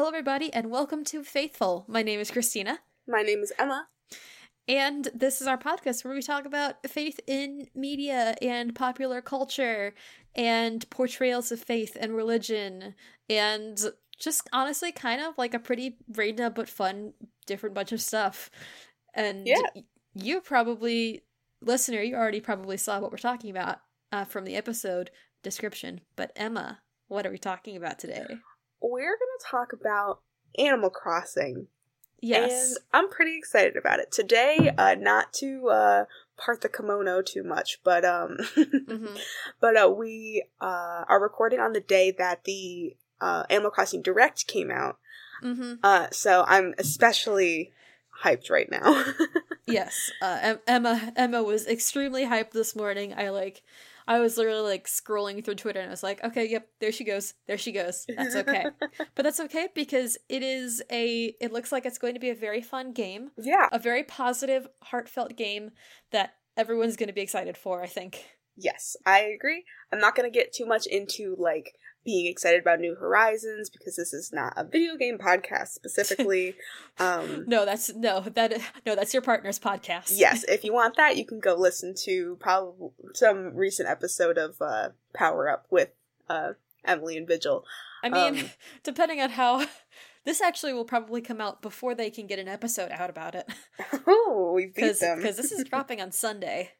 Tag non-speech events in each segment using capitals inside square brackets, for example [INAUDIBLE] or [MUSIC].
Hello everybody, and welcome to Faithful. My name is Christina, My name is Emma. and this is our podcast where we talk about faith in media and popular culture and portrayals of faith and religion and just honestly kind of like a pretty random but fun different bunch of stuff. And Yeah. you probably listener, you already probably saw what we're talking about uh, from the episode description. But Emma, what are we talking about today? We're going to talk about Animal Crossing. Yes. And I'm pretty excited about it. Today, uh, not to uh, part the kimono too much, but um, [LAUGHS] Mhm. but uh, we uh, are recording on the day that the uh, Animal Crossing Direct came out. Mhm. Uh, so I'm especially hyped right now. [LAUGHS] Yes, uh, Em- Emma Emma was extremely hyped this morning. I like, I was literally like scrolling through Twitter and I was like, okay, yep, there she goes, there she goes. That's okay, [LAUGHS] but that's okay because it is a. It looks like it's going to be a very fun game, yeah. a very positive, heartfelt game that everyone's going to be excited for. I think. Yes, I agree. I'm not going to get too much into like being excited about New Horizons because this is not a video game podcast specifically. [LAUGHS] um, No, that's no that no that's your partner's podcast. yes, if you want that, you can go listen to probably some recent episode of uh, Power Up with uh, Emily and Vigil. I mean, Um, [LAUGHS] depending on how. [LAUGHS] This actually will probably come out before they can get an episode out about it. oh, we beat because them. because this is dropping on Sunday,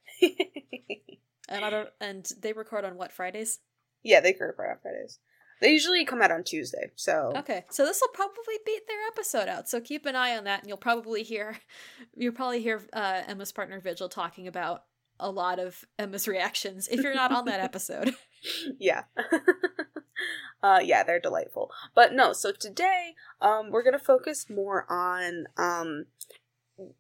and I don't and they record on what Fridays. Yeah, they record on Fridays. They usually come out on Tuesday, so Okay, so this will probably beat their episode out. So keep an eye on that, and you'll probably hear [LAUGHS] you'll probably hear uh, Emma's partner Vigil talking about a lot of Emma's reactions if you're not on that [LAUGHS] episode. [LAUGHS] yeah uh yeah they're delightful but no so today um we're gonna focus more on um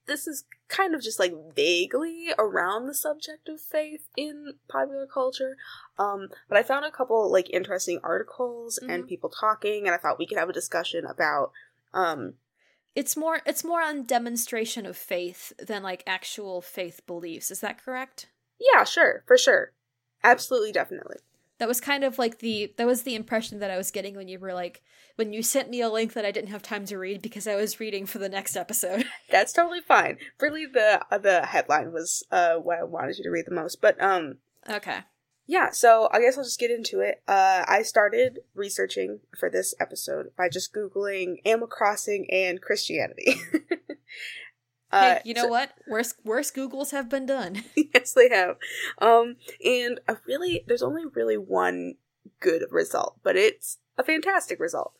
this is kind of just like vaguely around the subject of faith in popular culture um but i found a couple like interesting articles and Mhm. people talking and i thought we could have a discussion about um it's more it's more on demonstration of faith than like actual faith beliefs. Is that correct? yeah sure for sure absolutely definitely That was kind of like the that was the impression that I was getting when you were like when you sent me a link that I didn't have time to read because I was reading for the next episode. [LAUGHS] That's totally fine. Really, the uh, the headline was uh, what I wanted you to read the most. But um, okay. yeah. So I guess I'll just get into it. Uh, I started researching for this episode by just googling Animal Crossing and Christianity. [LAUGHS] uh, hey, you know so- what? Worse worse Googles have been done. [LAUGHS] yes, they have. Um, and a really, there's only really one good result, but it's a fantastic result.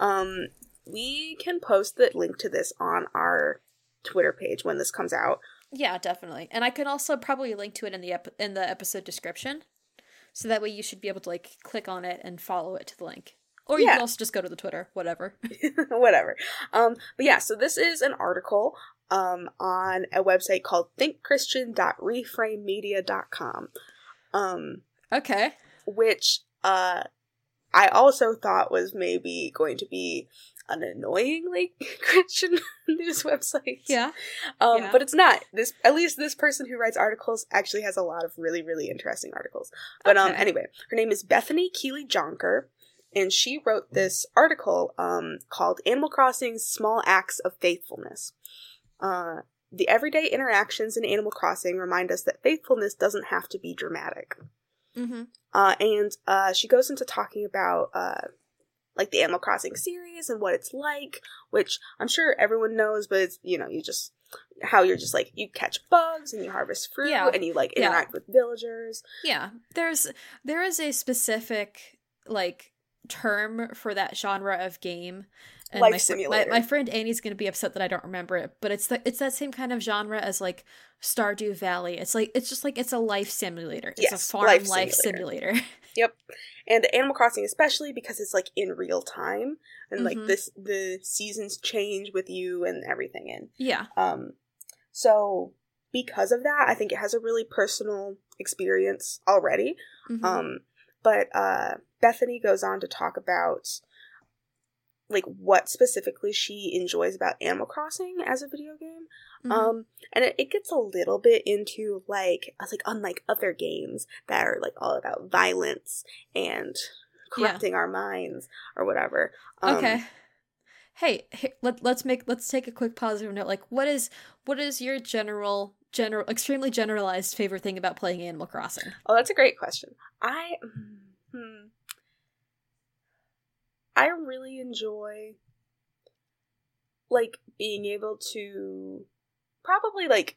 Um, we can post the link to this on our Twitter page when this comes out. yeah, definitely. And I can also probably link to it in the ep- in the episode description. So that way you should be able to like click on it and follow it to the link. Or you Yeah. can also just go to the Twitter, whatever. [LAUGHS] whatever. Um, but yeah, so this is an article um, on a website called thinkchristian.reframemedia.com, um, okay. which uh, I also thought was maybe going to be an annoyingly [LAUGHS] Christian news website. Yeah. Um, yeah. But it's not. This at least this person who writes articles actually has a lot of really really interesting articles. But um, anyway, her name is Bethany Keeley Jonker, and she wrote this article um called "Animal Crossing's Small Acts of Faithfulness." Uh, the everyday interactions in Animal Crossing remind us that faithfulness doesn't have to be dramatic. Mm-hmm. Uh, and uh, she goes into talking about uh, like the Animal Crossing series and what it's like, which I'm sure everyone knows, but it's you know you just how you're just like you catch bugs and you harvest fruit Yeah. and you like Yeah. interact with villagers. Yeah. There's there is a specific like term for that genre of game. Life my, simulator. My, my friend Annie's gonna be upset that I don't remember it, but it's the, it's that same kind of genre as like Stardew Valley. It's like it's just like it's a life simulator. It's Yes, a farm life life, simulator. simulator. [LAUGHS] Yep. And Animal Crossing especially because it's like in real time and like Mhm. this the seasons change with you and everything in. yeah. um so because of that I think it has a really personal experience already. Mhm. Um, but uh, Bethany goes on to talk about like what specifically she enjoys about Animal Crossing as a video game. Mhm. Um, and it, it gets a little bit into like, I was like, unlike other games that are like all about violence and corrupting our minds or whatever. Um, okay. Hey, hey, let, let's make let's take a quick positive note. Like, what is what is your general general extremely generalized favorite thing about playing Animal Crossing? Oh, that's a great question. I hmm, I really enjoy like being able to probably like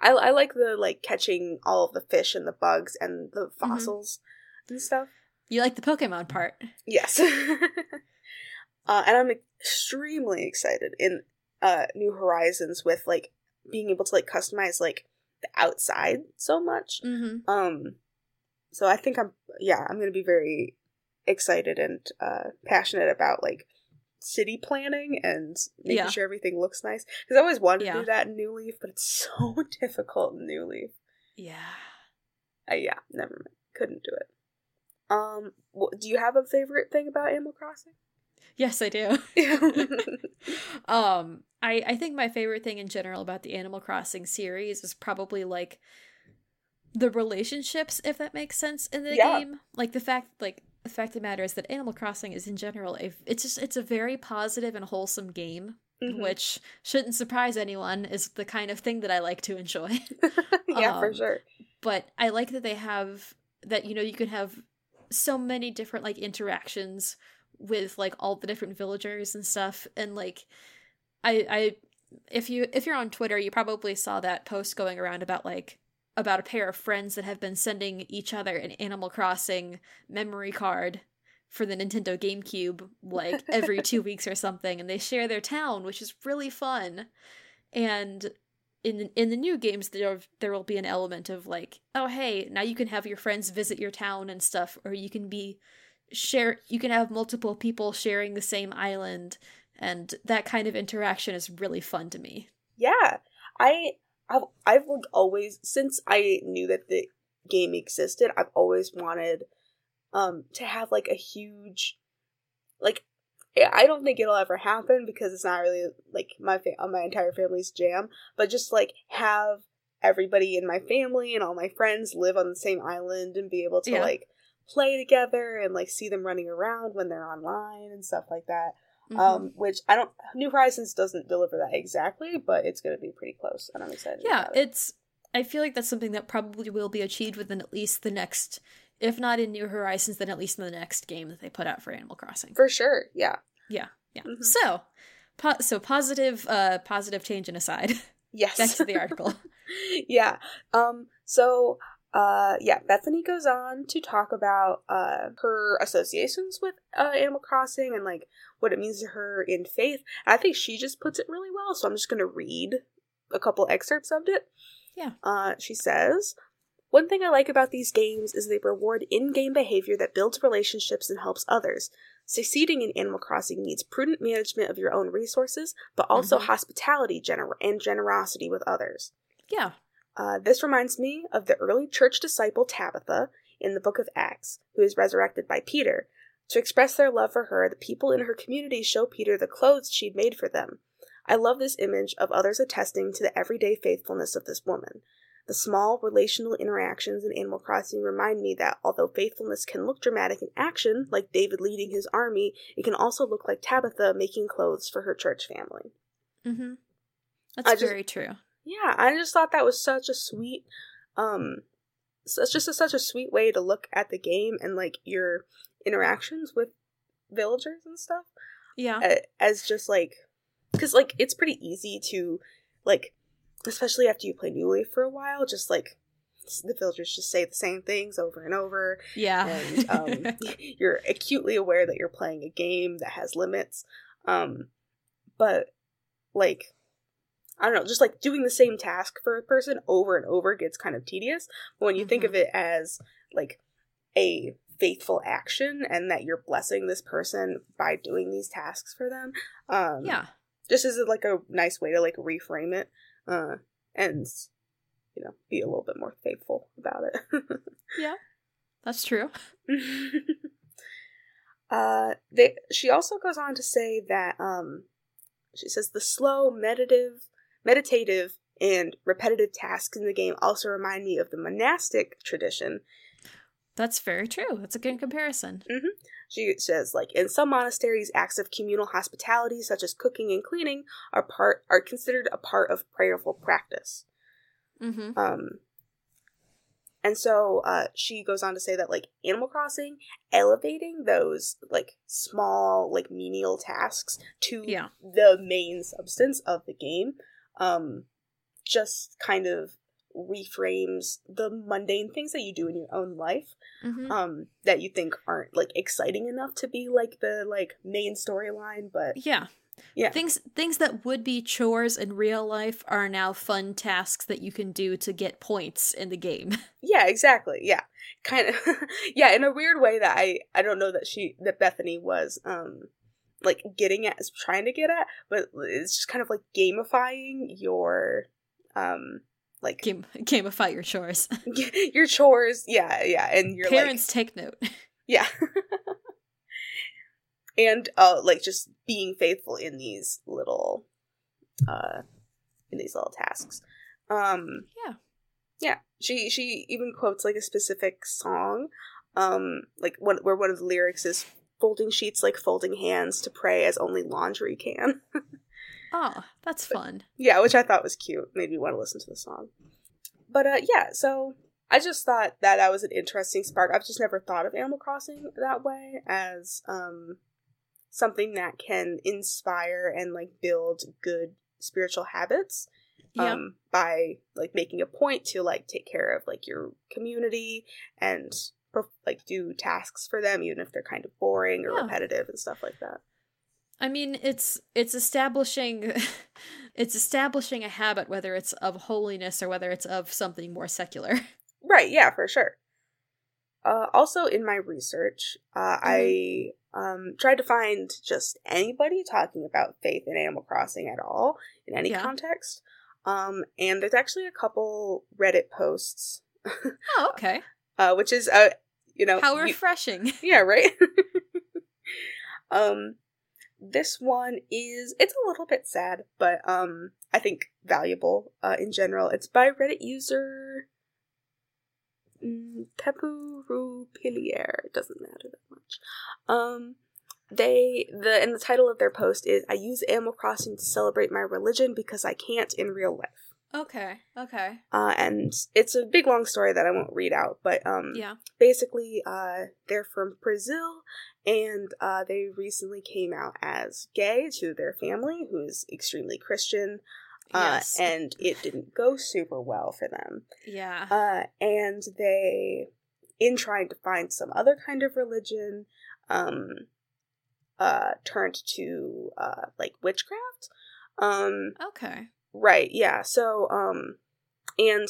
I, I like the like catching all of the fish and the bugs and the Mm-hmm. fossils and stuff. You like the Pokemon part? Yes. [LAUGHS] uh, and I'm extremely excited in uh, New Horizons with like being able to like customize like the outside so much. Mm-hmm. Um, so I think I'm yeah I'm gonna be very excited and uh, passionate about like city planning and making Yeah. sure everything looks nice because I always wanted Yeah. to do that in New Leaf, but it's [LAUGHS] so difficult in New Leaf. Yeah. Uh, yeah, never mind. Couldn't do it. Um, do you have a favorite thing about Animal Crossing? Yes, I do. [LAUGHS] [LAUGHS] um, I I think my favorite thing in general about the Animal Crossing series is probably like the relationships, if that makes sense, in the Yeah. game. Like the fact, like the fact of the matter is that Animal Crossing is in general a it's just it's a very positive and wholesome game, Mhm. which shouldn't surprise anyone. Is the kind of thing that I like to enjoy. [LAUGHS] yeah, for Um, sure. but I like that they have that you know you can have so many different like interactions with like all the different villagers and stuff and like I I if you if you're on Twitter you probably saw that post going around about like about a pair of friends that have been sending each other an Animal Crossing memory card for the Nintendo GameCube like every [LAUGHS] 2 weeks or something and they share their town which is really fun. And in in the new games there there will be an element of like oh hey now you can have your friends visit your town and stuff or you can be share you can have multiple people sharing the same island and that kind of interaction is really fun to me Yeah, I I've I've like always since I knew that the game existed, I've always wanted um to have like a huge like I- I don't think it'll ever happen because it's not really like my fa- uh, my entire family's jam, but just like have everybody in my family and all my friends live on the same island and be able to Yeah. like play together and like see them running around when they're online and stuff like that. Mhm. Um, which I don't. New Horizons doesn't deliver that exactly, but it's going to be pretty close, and I'm excited. yeah about it. it's i feel like that's something that probably will be achieved within at least the next if not in new horizons then at least in the next game that they put out for animal crossing for sure. Yeah. yeah yeah Mhm. so po- so positive uh positive tangent aside [LAUGHS] Yes. back to the [LAUGHS] article yeah. Um. So. Uh. Yeah. Bethany goes on to talk about uh her associations with uh Animal Crossing and like what it means to her in faith. I think she just puts it really well. So I'm just gonna read a couple excerpts of it. Yeah. Uh. She says. One thing I like about these games is they reward in game behavior that builds relationships and helps others. Succeeding in Animal Crossing needs prudent management of your own resources, but also Mhm. hospitality gener- and generosity with others. yeah Uh, this reminds me of the early church disciple Tabitha in the book of Acts, who is resurrected by Peter. To express their love for her, the people in her community show Peter the clothes she'd made for them. I love this image of others attesting to the everyday faithfulness of this woman. The small relational interactions in Animal Crossing remind me that although faithfulness can look dramatic in action, like David leading his army, it can also look like Tabitha making clothes for her church family. mm-hmm I that's just- very true Yeah, I just thought that was such a sweet, um, such just a, such a sweet way to look at the game and like your interactions with villagers and stuff yeah. as just like, because like it's pretty easy to like, especially after you play New Leaf for a while, just like the villagers just say the same things over and over, yeah. And um, [LAUGHS] [LAUGHS] you're acutely aware that you're playing a game that has limits. Um, but like, I don't know, just like doing the same task for a person over and over gets kind of tedious. But when you think of it as like a faithful action and that you're blessing this person by doing these tasks for them, um, yeah just as like a nice way to like reframe it, uh, and you know, be a little bit more faithful about it. [LAUGHS] Yeah, that's true [LAUGHS] uh they she also goes on to say that um she says the slow meditative meditative and repetitive tasks in the game also remind me of the monastic tradition That's very true. That's a good comparison. She says, like, in some monasteries, acts of communal hospitality, such as cooking and cleaning, are part are considered a part of prayerful practice. Mm-hmm. Um, and so uh, she goes on to say that, like, Animal Crossing, elevating those, like, small, like, menial tasks to Yeah. the main substance of the game, um, just kind of reframes the mundane things that you do in your own life Mm-hmm. um that you think aren't like exciting enough to be like the like main storyline but yeah. Yeah. Things things that would be chores in real life are now fun tasks that you can do to get points in the game. [LAUGHS] yeah exactly yeah kind of [LAUGHS] yeah in a weird way that i i don't know that she that bethany was um like getting at is trying to get at but it's just kind of like gamifying your um like Game gamify your chores. [LAUGHS] your chores yeah yeah and your Parents take note. [LAUGHS] yeah and uh like just being faithful in these little uh in these little tasks um Yeah. yeah she she even quotes like a specific song um like one where one of the lyrics is folding sheets like folding hands to pray as only laundry can [LAUGHS] Oh, that's fun. yeah which i thought was cute made me want to listen to the song but uh yeah so i just thought that that was an interesting spark i've just never thought of animal crossing that way as um something that can inspire and like build good spiritual habits Yeah. um by like making a point to like take care of like your community and like do tasks for them even if they're kind of boring or Yeah. repetitive and stuff like that I mean, it's it's establishing [LAUGHS] it's establishing a habit whether it's of holiness or whether it's of something more secular. [LAUGHS] Right, yeah, for sure. Uh, also, in my research, uh, I um, tried to find just anybody talking about faith in Animal Crossing at all in any Yeah. context. Um, and there's actually a couple Reddit posts, [LAUGHS] Oh, okay. Uh, which is, uh, you know, How you- refreshing. [LAUGHS] yeah, right. [LAUGHS] um, this one is it's a little bit sad, but um, I think valuable uh, in general. It's by Reddit user mm, Pepurupilier. It doesn't matter that much. Um, they the and the title of their post is "I use Animal Crossing to celebrate my religion because I can't in real life." Okay. Okay. Uh, and it's a big long story that I won't read out, but um, Yeah. basically uh they're from brazil and uh they recently came out as gay to their family who's extremely christian uh yes. and it didn't go super well for them yeah. uh and they in trying to find some other kind of religion um uh turned to uh like witchcraft um okay. Right, yeah. So, um, and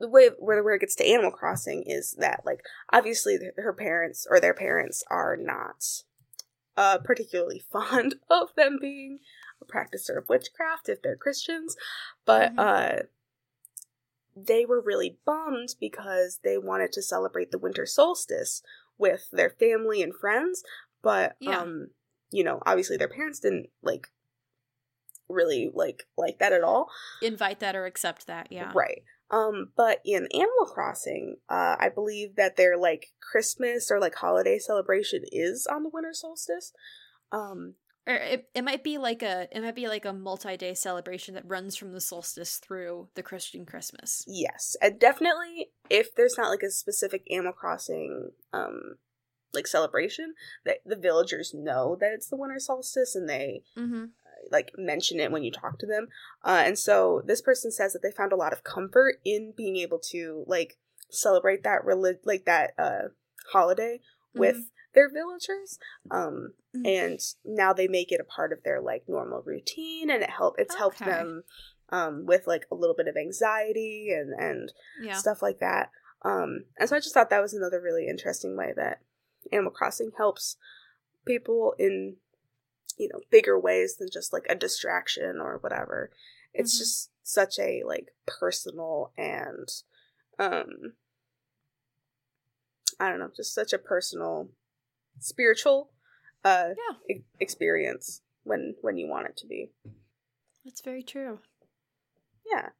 the way where where it gets to Animal Crossing is that, like, obviously her parents or their parents are not uh particularly [LAUGHS] fond of them being a practicer of witchcraft if they're Christians, but Mhm. uh they were really bummed because they wanted to celebrate the winter solstice with their family and friends, but Yeah. um you know, obviously their parents didn't like really like like that at all. Invite that or accept that. Yeah. Right. Um, but in Animal Crossing, uh, I believe that their like Christmas or like holiday celebration is on the winter solstice. Um, Or it, it might be like a it might be like a multi-day celebration that runs from the solstice through the Christian Christmas. yes, and definitely if there's not like a specific Animal Crossing um like celebration, that the villagers know that it's the winter solstice and they Mm-hmm. Like mention it when you talk to them. Uh, and so this person says that they found a lot of comfort in being able to like celebrate that relig- like that uh holiday with their villagers. Um Mhm. and now they make it a part of their like normal routine and it help it's helped them um with like a little bit of anxiety and and Yeah. stuff like that. Um, and so I just thought that was another really interesting way that Animal Crossing helps people in, you know, bigger ways than just like a distraction or whatever. It's Mhm. just such a like personal and, um, I don't know, just such a personal, spiritual, uh, Yeah. e- experience when when you want it to be. That's very true. Yeah.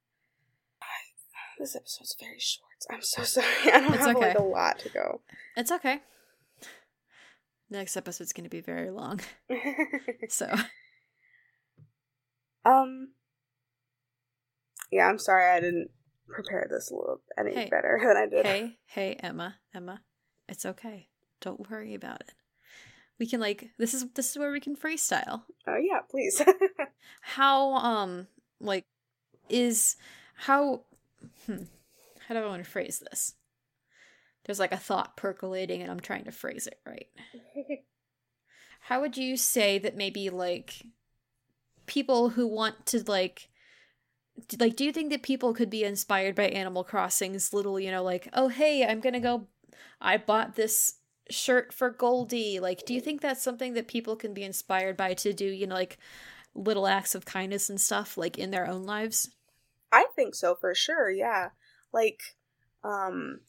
This episode's very short. I'm so [LAUGHS] sorry. I don't It's have okay. like a lot to go. It's okay. Next episode's going to be very long. [LAUGHS] [LAUGHS] So, um. Yeah, I'm sorry I didn't prepare this a little any Hey. better [LAUGHS] than I did. hey, hey, Emma, Emma, it's okay. Don't worry about it. We can like this is this is where we can freestyle. Oh yeah, please. How um like is how hmm, how do I want to phrase this? There's like a thought percolating and I'm trying to phrase it right. [LAUGHS] How would you say that maybe like people who want to like like do you think that people could be inspired by Animal Crossing's little, you know, like, "Oh, hey, I'm going to go I bought this shirt for Goldie." Like, do you think that's something that people can be inspired by to do, you know, like little acts of kindness and stuff like in their own lives? I think so for sure, yeah. Like, um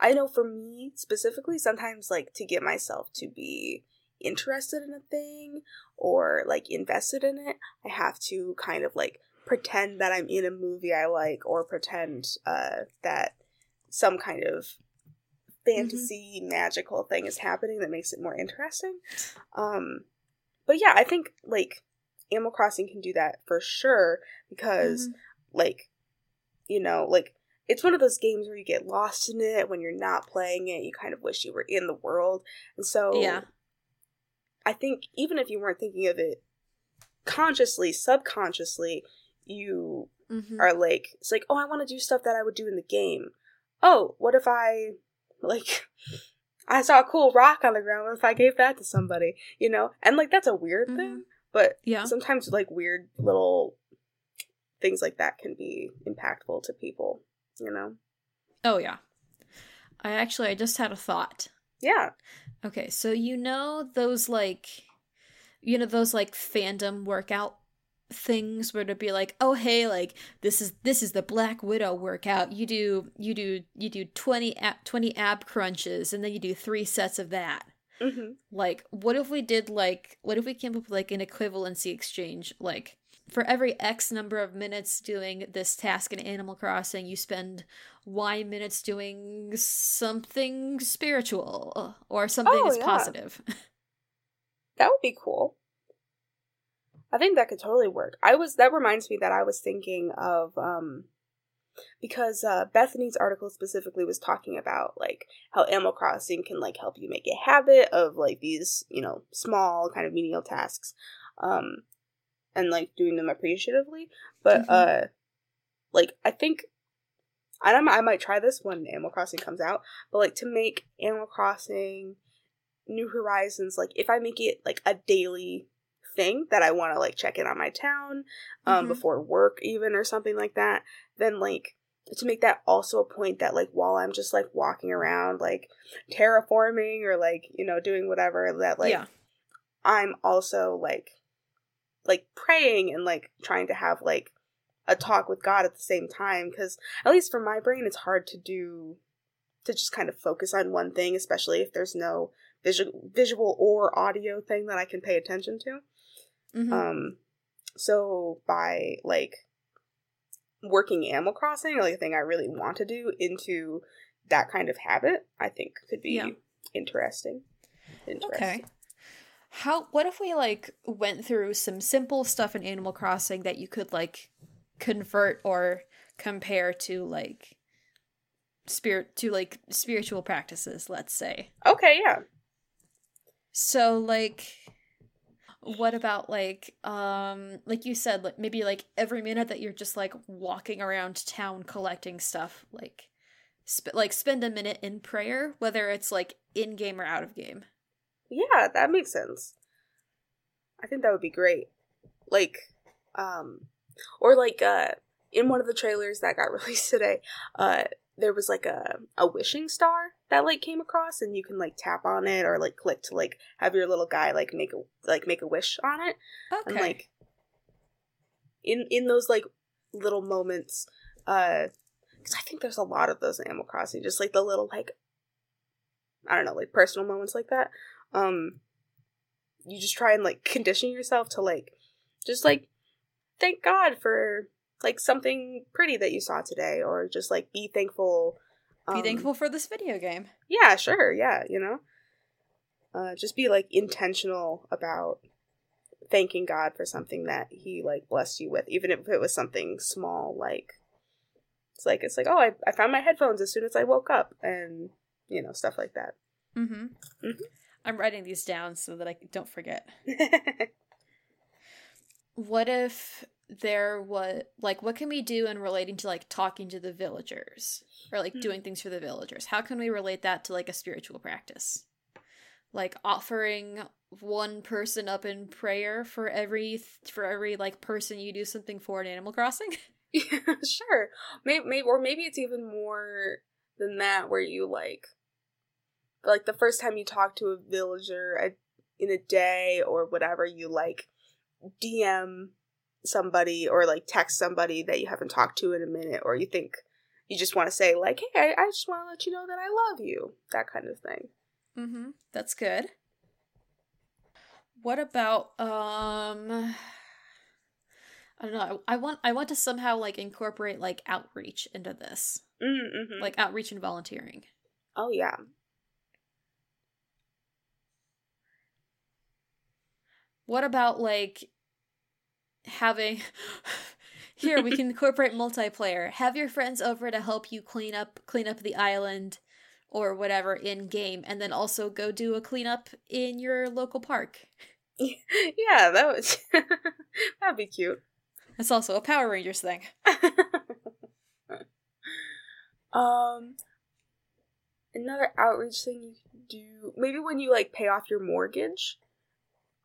I know for me specifically, sometimes like to get myself to be interested in a thing or like invested in it, I have to kind of like pretend that I'm in a movie I like or pretend uh that some kind of fantasy magical thing is happening that makes it more interesting. Um but yeah, I think like Animal Crossing can do that for sure because Mhm. like you know like it's one of those games where you get lost in it when you're not playing it you kind of wish you were in the world and so Yeah. i think even if you weren't thinking of it consciously subconsciously you Mhm. are like it's like oh i want to do stuff that i would do in the game oh what if i like [LAUGHS] i saw a cool rock on the ground what if i gave that to somebody you know and like that's a weird Mhm. thing but Yeah. sometimes like weird little things like that can be impactful to people you know Oh yeah. I actually I just had a thought. yeah Okay, so you know those like you know those like fandom workout things where to be like, "Oh hey, like this is this is the Black Widow workout. You do you do you do 20 ab, 20 ab crunches and then you do 3 sets of that." hmm Like what if we did like what if we came up with like an equivalency exchange like for every X number of minutes doing this task in Animal Crossing, you spend Y minutes doing something spiritual or something Oh, that's yeah. positive. [LAUGHS] that would be cool i think that could totally work i was that reminds me that i was thinking of um because uh bethany's article specifically was talking about like how animal crossing can like help you make a habit of like these you know small kind of menial tasks um and like doing them appreciatively but Mhm. uh like i think I, don't- I might try this when Animal Crossing comes out, but like to make Animal Crossing New Horizons, like if I make it like a daily thing that I want to like check in on my town um Mhm. before work even or something like that, then like to make that also a point that like while I'm just like walking around like terraforming or like you know doing whatever that like yeah. I'm also like like praying and like trying to have like a talk with God at the same time because at least for my brain it's hard to do to just kind of focus on one thing especially if there's no visual visual or audio thing that I can pay attention to. Mhm. Um so by like working Animal Crossing, like a thing I really want to do into that kind of habit, I think could be Yeah. interesting. Interesting. Okay. How what if we like went through some simple stuff in Animal Crossing that you could like convert or compare to like spirit to like spiritual practices, let's say. Okay, yeah. So like what about like um like you said like maybe like every minute that you're just like walking around town collecting stuff like sp- like spend a minute in prayer whether it's like in game or out of game. Yeah, that makes sense. I think that would be great. Like, um, or like, uh, in one of the trailers that got [LAUGHS] released today, uh, there was like a, a wishing star that like came across and you can like tap on it or like click to like have your little guy like make a like make a wish on it Okay. and like in in those like little moments uh because i think there's a lot of those in animal crossing just like the little like i don't know like personal moments like that um you just try and like condition yourself to like just like thank god for like something pretty that you saw today, or just like be thankful. Be um, thankful for this video game. Yeah, sure. Yeah, you know, uh, just be like intentional about thanking God for something that He like blessed you with, even if it was something small. Like it's like it's like oh, I I found my headphones as soon as I woke up, and you know stuff like that. Mm-hmm. Mhm. I'm writing these down so that I don't forget. [LAUGHS] What if there was like what can we do in relating to like talking to the villagers or like Hmm. doing things for the villagers? How can we relate that to like a spiritual practice? Like offering one person up in prayer for every for every like person you do something for in Animal Crossing? Yeah, [LAUGHS] [LAUGHS] sure. Maybe, maybe, or maybe it's even more than that, where you like, like the first time you talk to a villager a, in a day or whatever, you like DM somebody or like text somebody that you haven't talked to in a minute, or you think you just want to say like, "Hey, I, I just want to let you know that I love you," that kind of thing. Mm-hmm. That's good. What about um I don't know. I, I want I want to somehow like incorporate like outreach into this. Mm-hmm. Like outreach and volunteering. oh yeah, What about like having [LAUGHS] here we can incorporate multiplayer. Have your friends over to help you clean up clean up the island or whatever in game and then also go do a cleanup in your local park. [LAUGHS] yeah, that was [LAUGHS] that'd be cute. That's also a Power Rangers thing. um another outreach thing you can do maybe when you like pay off your mortgage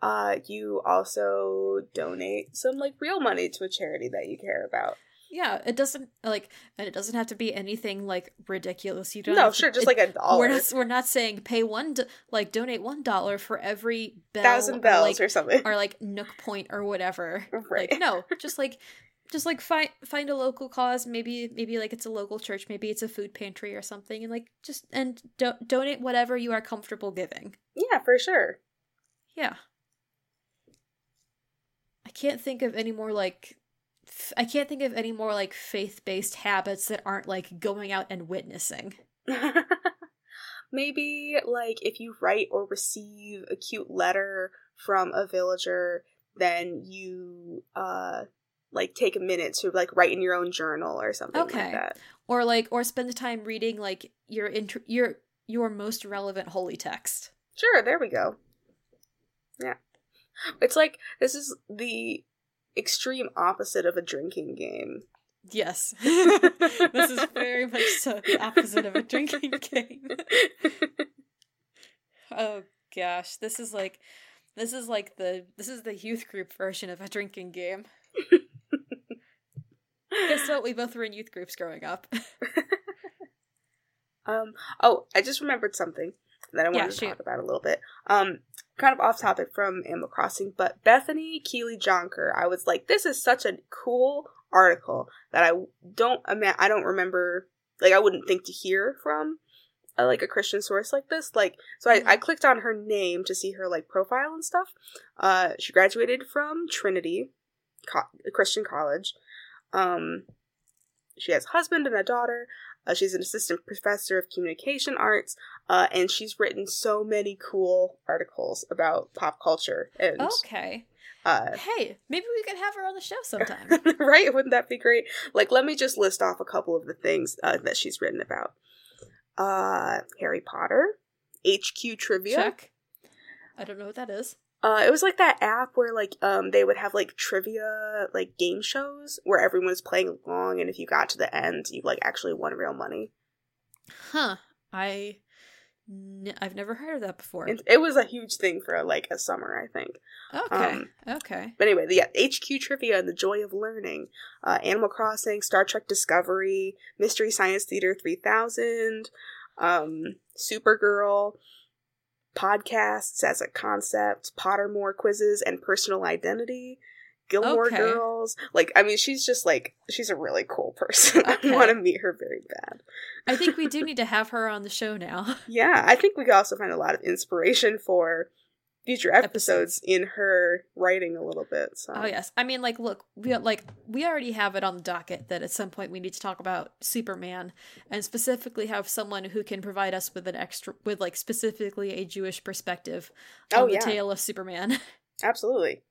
uh you also donate some like real money to a charity that you care about Yeah, it doesn't like, and it doesn't have to be anything like ridiculous. You don't. no have to- sure just it- like a dollar We're not. We're not saying pay one. Do- like donate one dollar for every bell thousand or, bells like, or something or like Nook Point or whatever. Right. Like no, just like just like find find a local cause. Maybe maybe like it's a local church. Maybe it's a food pantry or something. And like just and do- donate whatever you are comfortable giving. yeah for sure Yeah. Can't think of any more like I can't think of any more like faith-based habits that aren't like going out and witnessing. [LAUGHS] maybe like if you write or receive a cute letter from a villager then you uh like take a minute to like write in your own journal or something Okay. like that Or like or spend the time reading like your int- your your most relevant holy text. Sure, there we go. Yeah. [LAUGHS] It's like this is the extreme opposite of a drinking game. Yes. [LAUGHS] this is very much so the opposite of a drinking [LAUGHS] game. Oh gosh, this is like this is like the this is the youth group version of a drinking game. Guess what? We both were in youth groups growing up. um oh, I just remembered something that I Yeah, to shoot. talk about a little bit. Um kind of off topic from Animal Crossing, but Bethany Keeley Jonker, I was like, this is such a cool article that I don't ima- I don't remember like I wouldn't think to hear from uh, like a Christian source like this. Like, so I, Mhm. I clicked on her name to see her like profile and stuff. Uh, she graduated from Trinity, co- Christian college. Um, she has a husband and a daughter. Uh, she's an assistant professor of communication arts, uh, and she's written so many cool articles about pop culture. And Okay. uh, Hey, maybe we could have her on the show sometime. [LAUGHS] right? Wouldn't that be great? Like, let me just list off a couple of the things uh, that she's written about. Uh, Harry Potter, HQ Trivia. Check. I don't know what that is. Uh, it was like that app where like um they would have like trivia like game shows where everyone was playing along, and if you got to the end, you like actually won real money. Huh. I n- I've never heard of that before. And it was a huge thing for like a summer, I think. Okay. um, okay. But anyway, the, yeah, HQ Trivia and the Joy of Learning, uh, Animal Crossing, Star Trek Discovery, Mystery Science Theater 3000, um, Supergirl, podcasts as a concept, Pottermore quizzes, and personal identity. Gilmore Okay. Girls, like I mean, she's just like she's a really cool person. [LAUGHS] Okay. I want to meet her very bad. I think we do need to have her on the show now. [LAUGHS] Yeah, I think we could also find a lot of inspiration for future episodes, in her writing a little bit. So. Oh yes, I mean, like, look, we like we already have it on the docket that at some point we need to talk about Superman, and specifically have someone who can provide us with an extra, with like specifically a Jewish perspective oh, on Oh, the tale of Superman. [LAUGHS] Absolutely.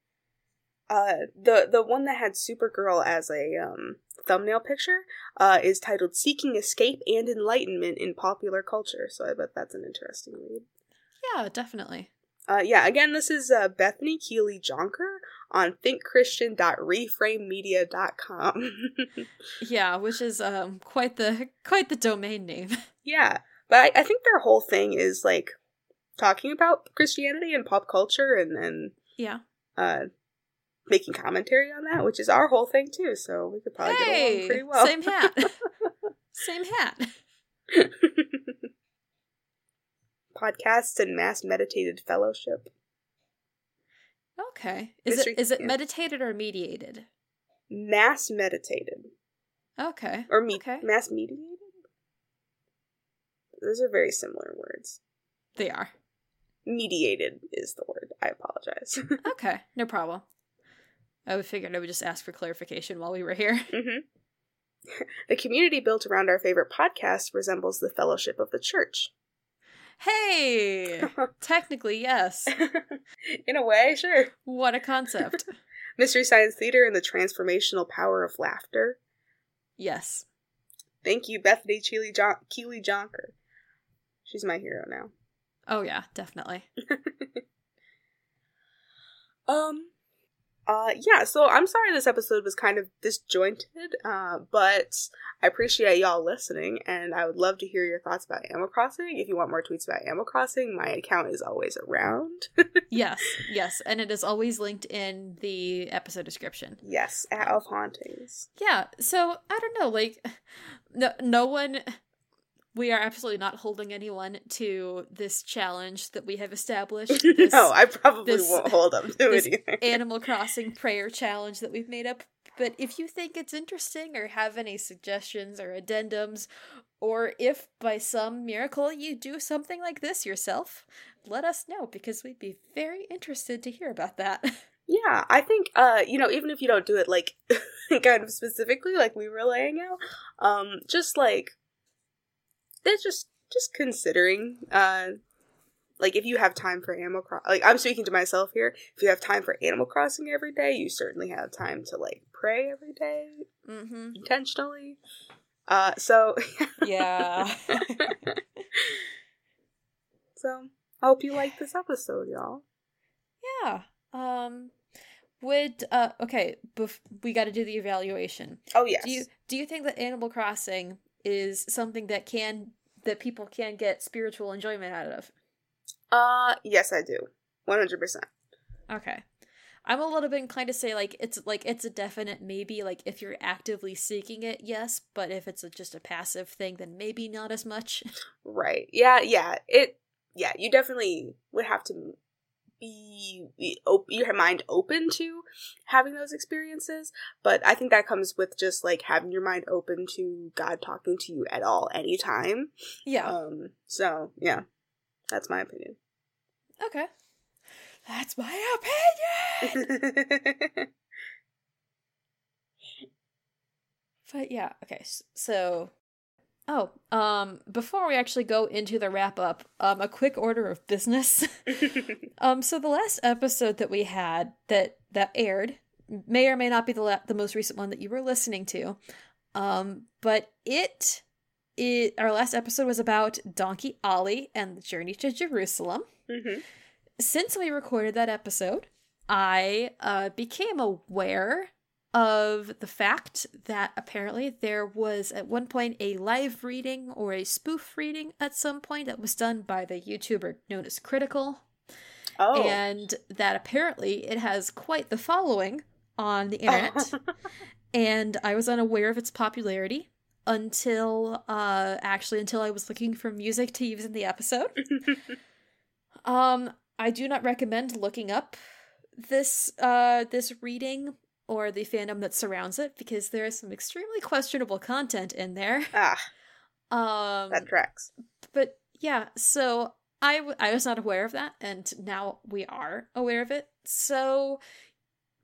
Uh, the the one that had Supergirl as a um, thumbnail picture uh, is titled "Seeking Escape and Enlightenment in Popular Culture." So I bet that's an interesting read. yeah, definitely. Uh, yeah, again, this is uh, Bethany Keeley Jonker on thinkchristian.reframemedia.com. [LAUGHS] Yeah, which is um quite the quite the domain name. [LAUGHS] yeah, but I, I think their whole thing is like talking about Christianity and pop culture and and yeah. uh, making commentary on that, which is our whole thing too. So we could probably get along hey, pretty well. same hat. [LAUGHS] same hat. Podcasts and mass meditated fellowship. Okay. Is Mystery- it is it yeah. meditated or mediated? Mass meditated Okay. or me- Okay. mass mediated. Those are very similar words. They are. Mediated is the word. I apologize. [LAUGHS] Okay, no problem. I would figured I would just ask for clarification while we were here. [LAUGHS] hmm [LAUGHS] The community built around our favorite podcast resembles the fellowship of the church. Hey! [LAUGHS] Technically, yes. In a way, sure. What a concept. Mystery Science Theater and the transformational power of laughter. Yes. Thank you, Bethany Keeley, Keeley Jonker. She's my hero now. Oh yeah, definitely. Um, uh, yeah. So I'm sorry this episode was kind of disjointed, uh, but I appreciate y'all listening, and I would love to hear your thoughts about Animal Crossing. If you want more tweets about Animal Crossing, my account is always around. [LAUGHS] Yes, yes, and it is always linked in the episode description. yes, at Elf Hauntings. Yeah, so I don't know, like [LAUGHS] no no one we are absolutely not holding anyone to this challenge that we have established. [LAUGHS] This no, I probably this- won't hold up to this either. Animal Crossing prayer challenge that we've made up. But if you think it's interesting or have any suggestions or addendums, or if by some miracle you do something like this yourself, let us know because we'd be very interested to hear about that. [LAUGHS] Yeah, I think uh, you know, even if you don't do it like [LAUGHS] kind of specifically like we were laying out, um, just like they're just just considering uh like if you have time for Animal Crossing like I'm speaking to myself here, if you have time for Animal Crossing every day, you certainly have time to like pray every day mm-hmm. intentionally. Uh so [LAUGHS] Yeah. [LAUGHS] so I hope you like this episode, y'all. yeah. Um would uh okay, bef- we got to do the evaluation. Oh yes. Do you do you think that Animal Crossing is something that can that people can get spiritual enjoyment out of? uh yes I do. One hundred percent. Okay. I'm a little bit inclined to say like it's like it's a definite maybe like if you're actively seeking it, yes, but if it's a, just a passive thing then maybe not as much. Right. Yeah, yeah. It yeah, you definitely would have to be, be op- your mind open to having those experiences, but I think that comes with just like having your mind open to God talking to you at all anytime. yeah. Um so, yeah. That's my opinion. okay. That's my opinion. [LAUGHS] But yeah, okay. So Oh, um before we actually go into the wrap up, um a quick order of business. [LAUGHS] Um, so the last episode that we had that that aired may or may not be the la- the most recent one that you were listening to, um, but it it our last episode was about Donkey Ollie and the journey to Jerusalem. Mhm. Since we recorded that episode, I uh, became aware of the fact that apparently there was at one point a live reading or a spoof reading at some point that was done by the YouTuber known as Critical Oh. and that apparently it has quite the following on the internet. [LAUGHS] and I was unaware of its popularity until uh actually until I was looking for music to use in the episode. [LAUGHS] Um I do not recommend looking up this uh this reading or the fandom that surrounds it because there is some extremely questionable content in there. [LAUGHS] ah, Um that tracks. but yeah, so I, w- I was not aware of that, and now we are aware of it. So,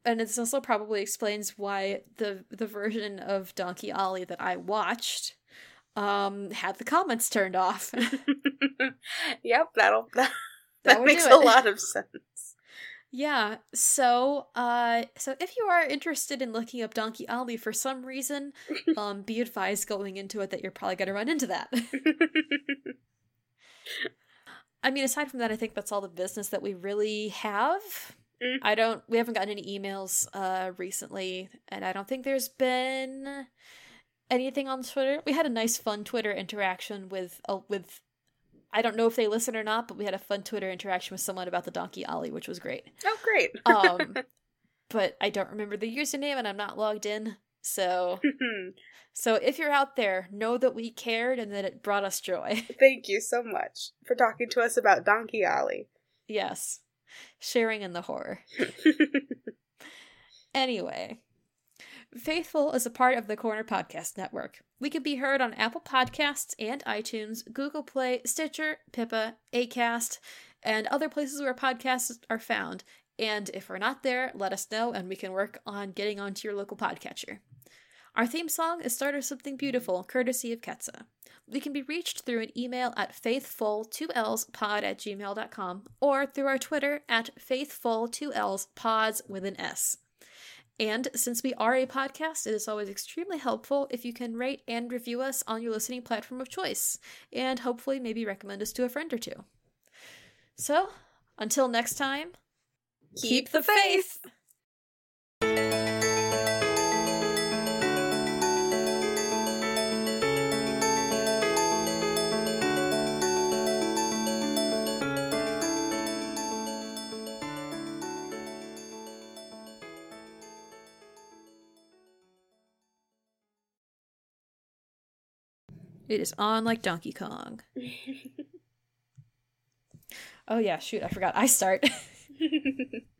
and this also probably explains why the the version of Donkey Ollie that I watched um had the comments turned off. [LAUGHS] [LAUGHS] yep, that'll that, That that makes a lot of sense. Yeah, so uh so if you are interested in looking up Donkey Ollie for some reason, [LAUGHS] um be advised going into it that you're probably going to run into that. [LAUGHS] I mean, aside from that, I think that's all the business that we really have. Mm. I don't. We haven't gotten any emails uh recently, and I don't think there's been anything on Twitter. We had a nice, fun Twitter interaction with uh, with. I don't know if they listen or not, but we had a fun Twitter interaction with someone about the Donkey Ollie, which was great. oh, great. Um, [LAUGHS] but I don't remember the username, and I'm not logged in. So, so if you're out there, know that we cared and that it brought us joy. [LAUGHS] Thank you so much for talking to us about Donkey Ollie. yes, sharing in the horror. [LAUGHS] Anyway, Faithful is a part of the Corner Podcast Network. We can be heard on Apple Podcasts and iTunes, Google Play, Stitcher, Pippa, Acast, and other places where podcasts are found. And if we're not there, let us know and we can work on getting onto your local podcatcher. Our theme song is Start of Something Beautiful, courtesy of Ketsa. We can be reached through an email at faithful2lspod at gmail.com or through our Twitter at faithful2lspods with an S. And since we are a podcast, it is always extremely helpful if you can rate and review us on your listening platform of choice, and hopefully maybe recommend us to a friend or two. So, until next time, keep, the faith. It is on like Donkey Kong. [LAUGHS] Oh yeah, shoot, I forgot. I start. [LAUGHS]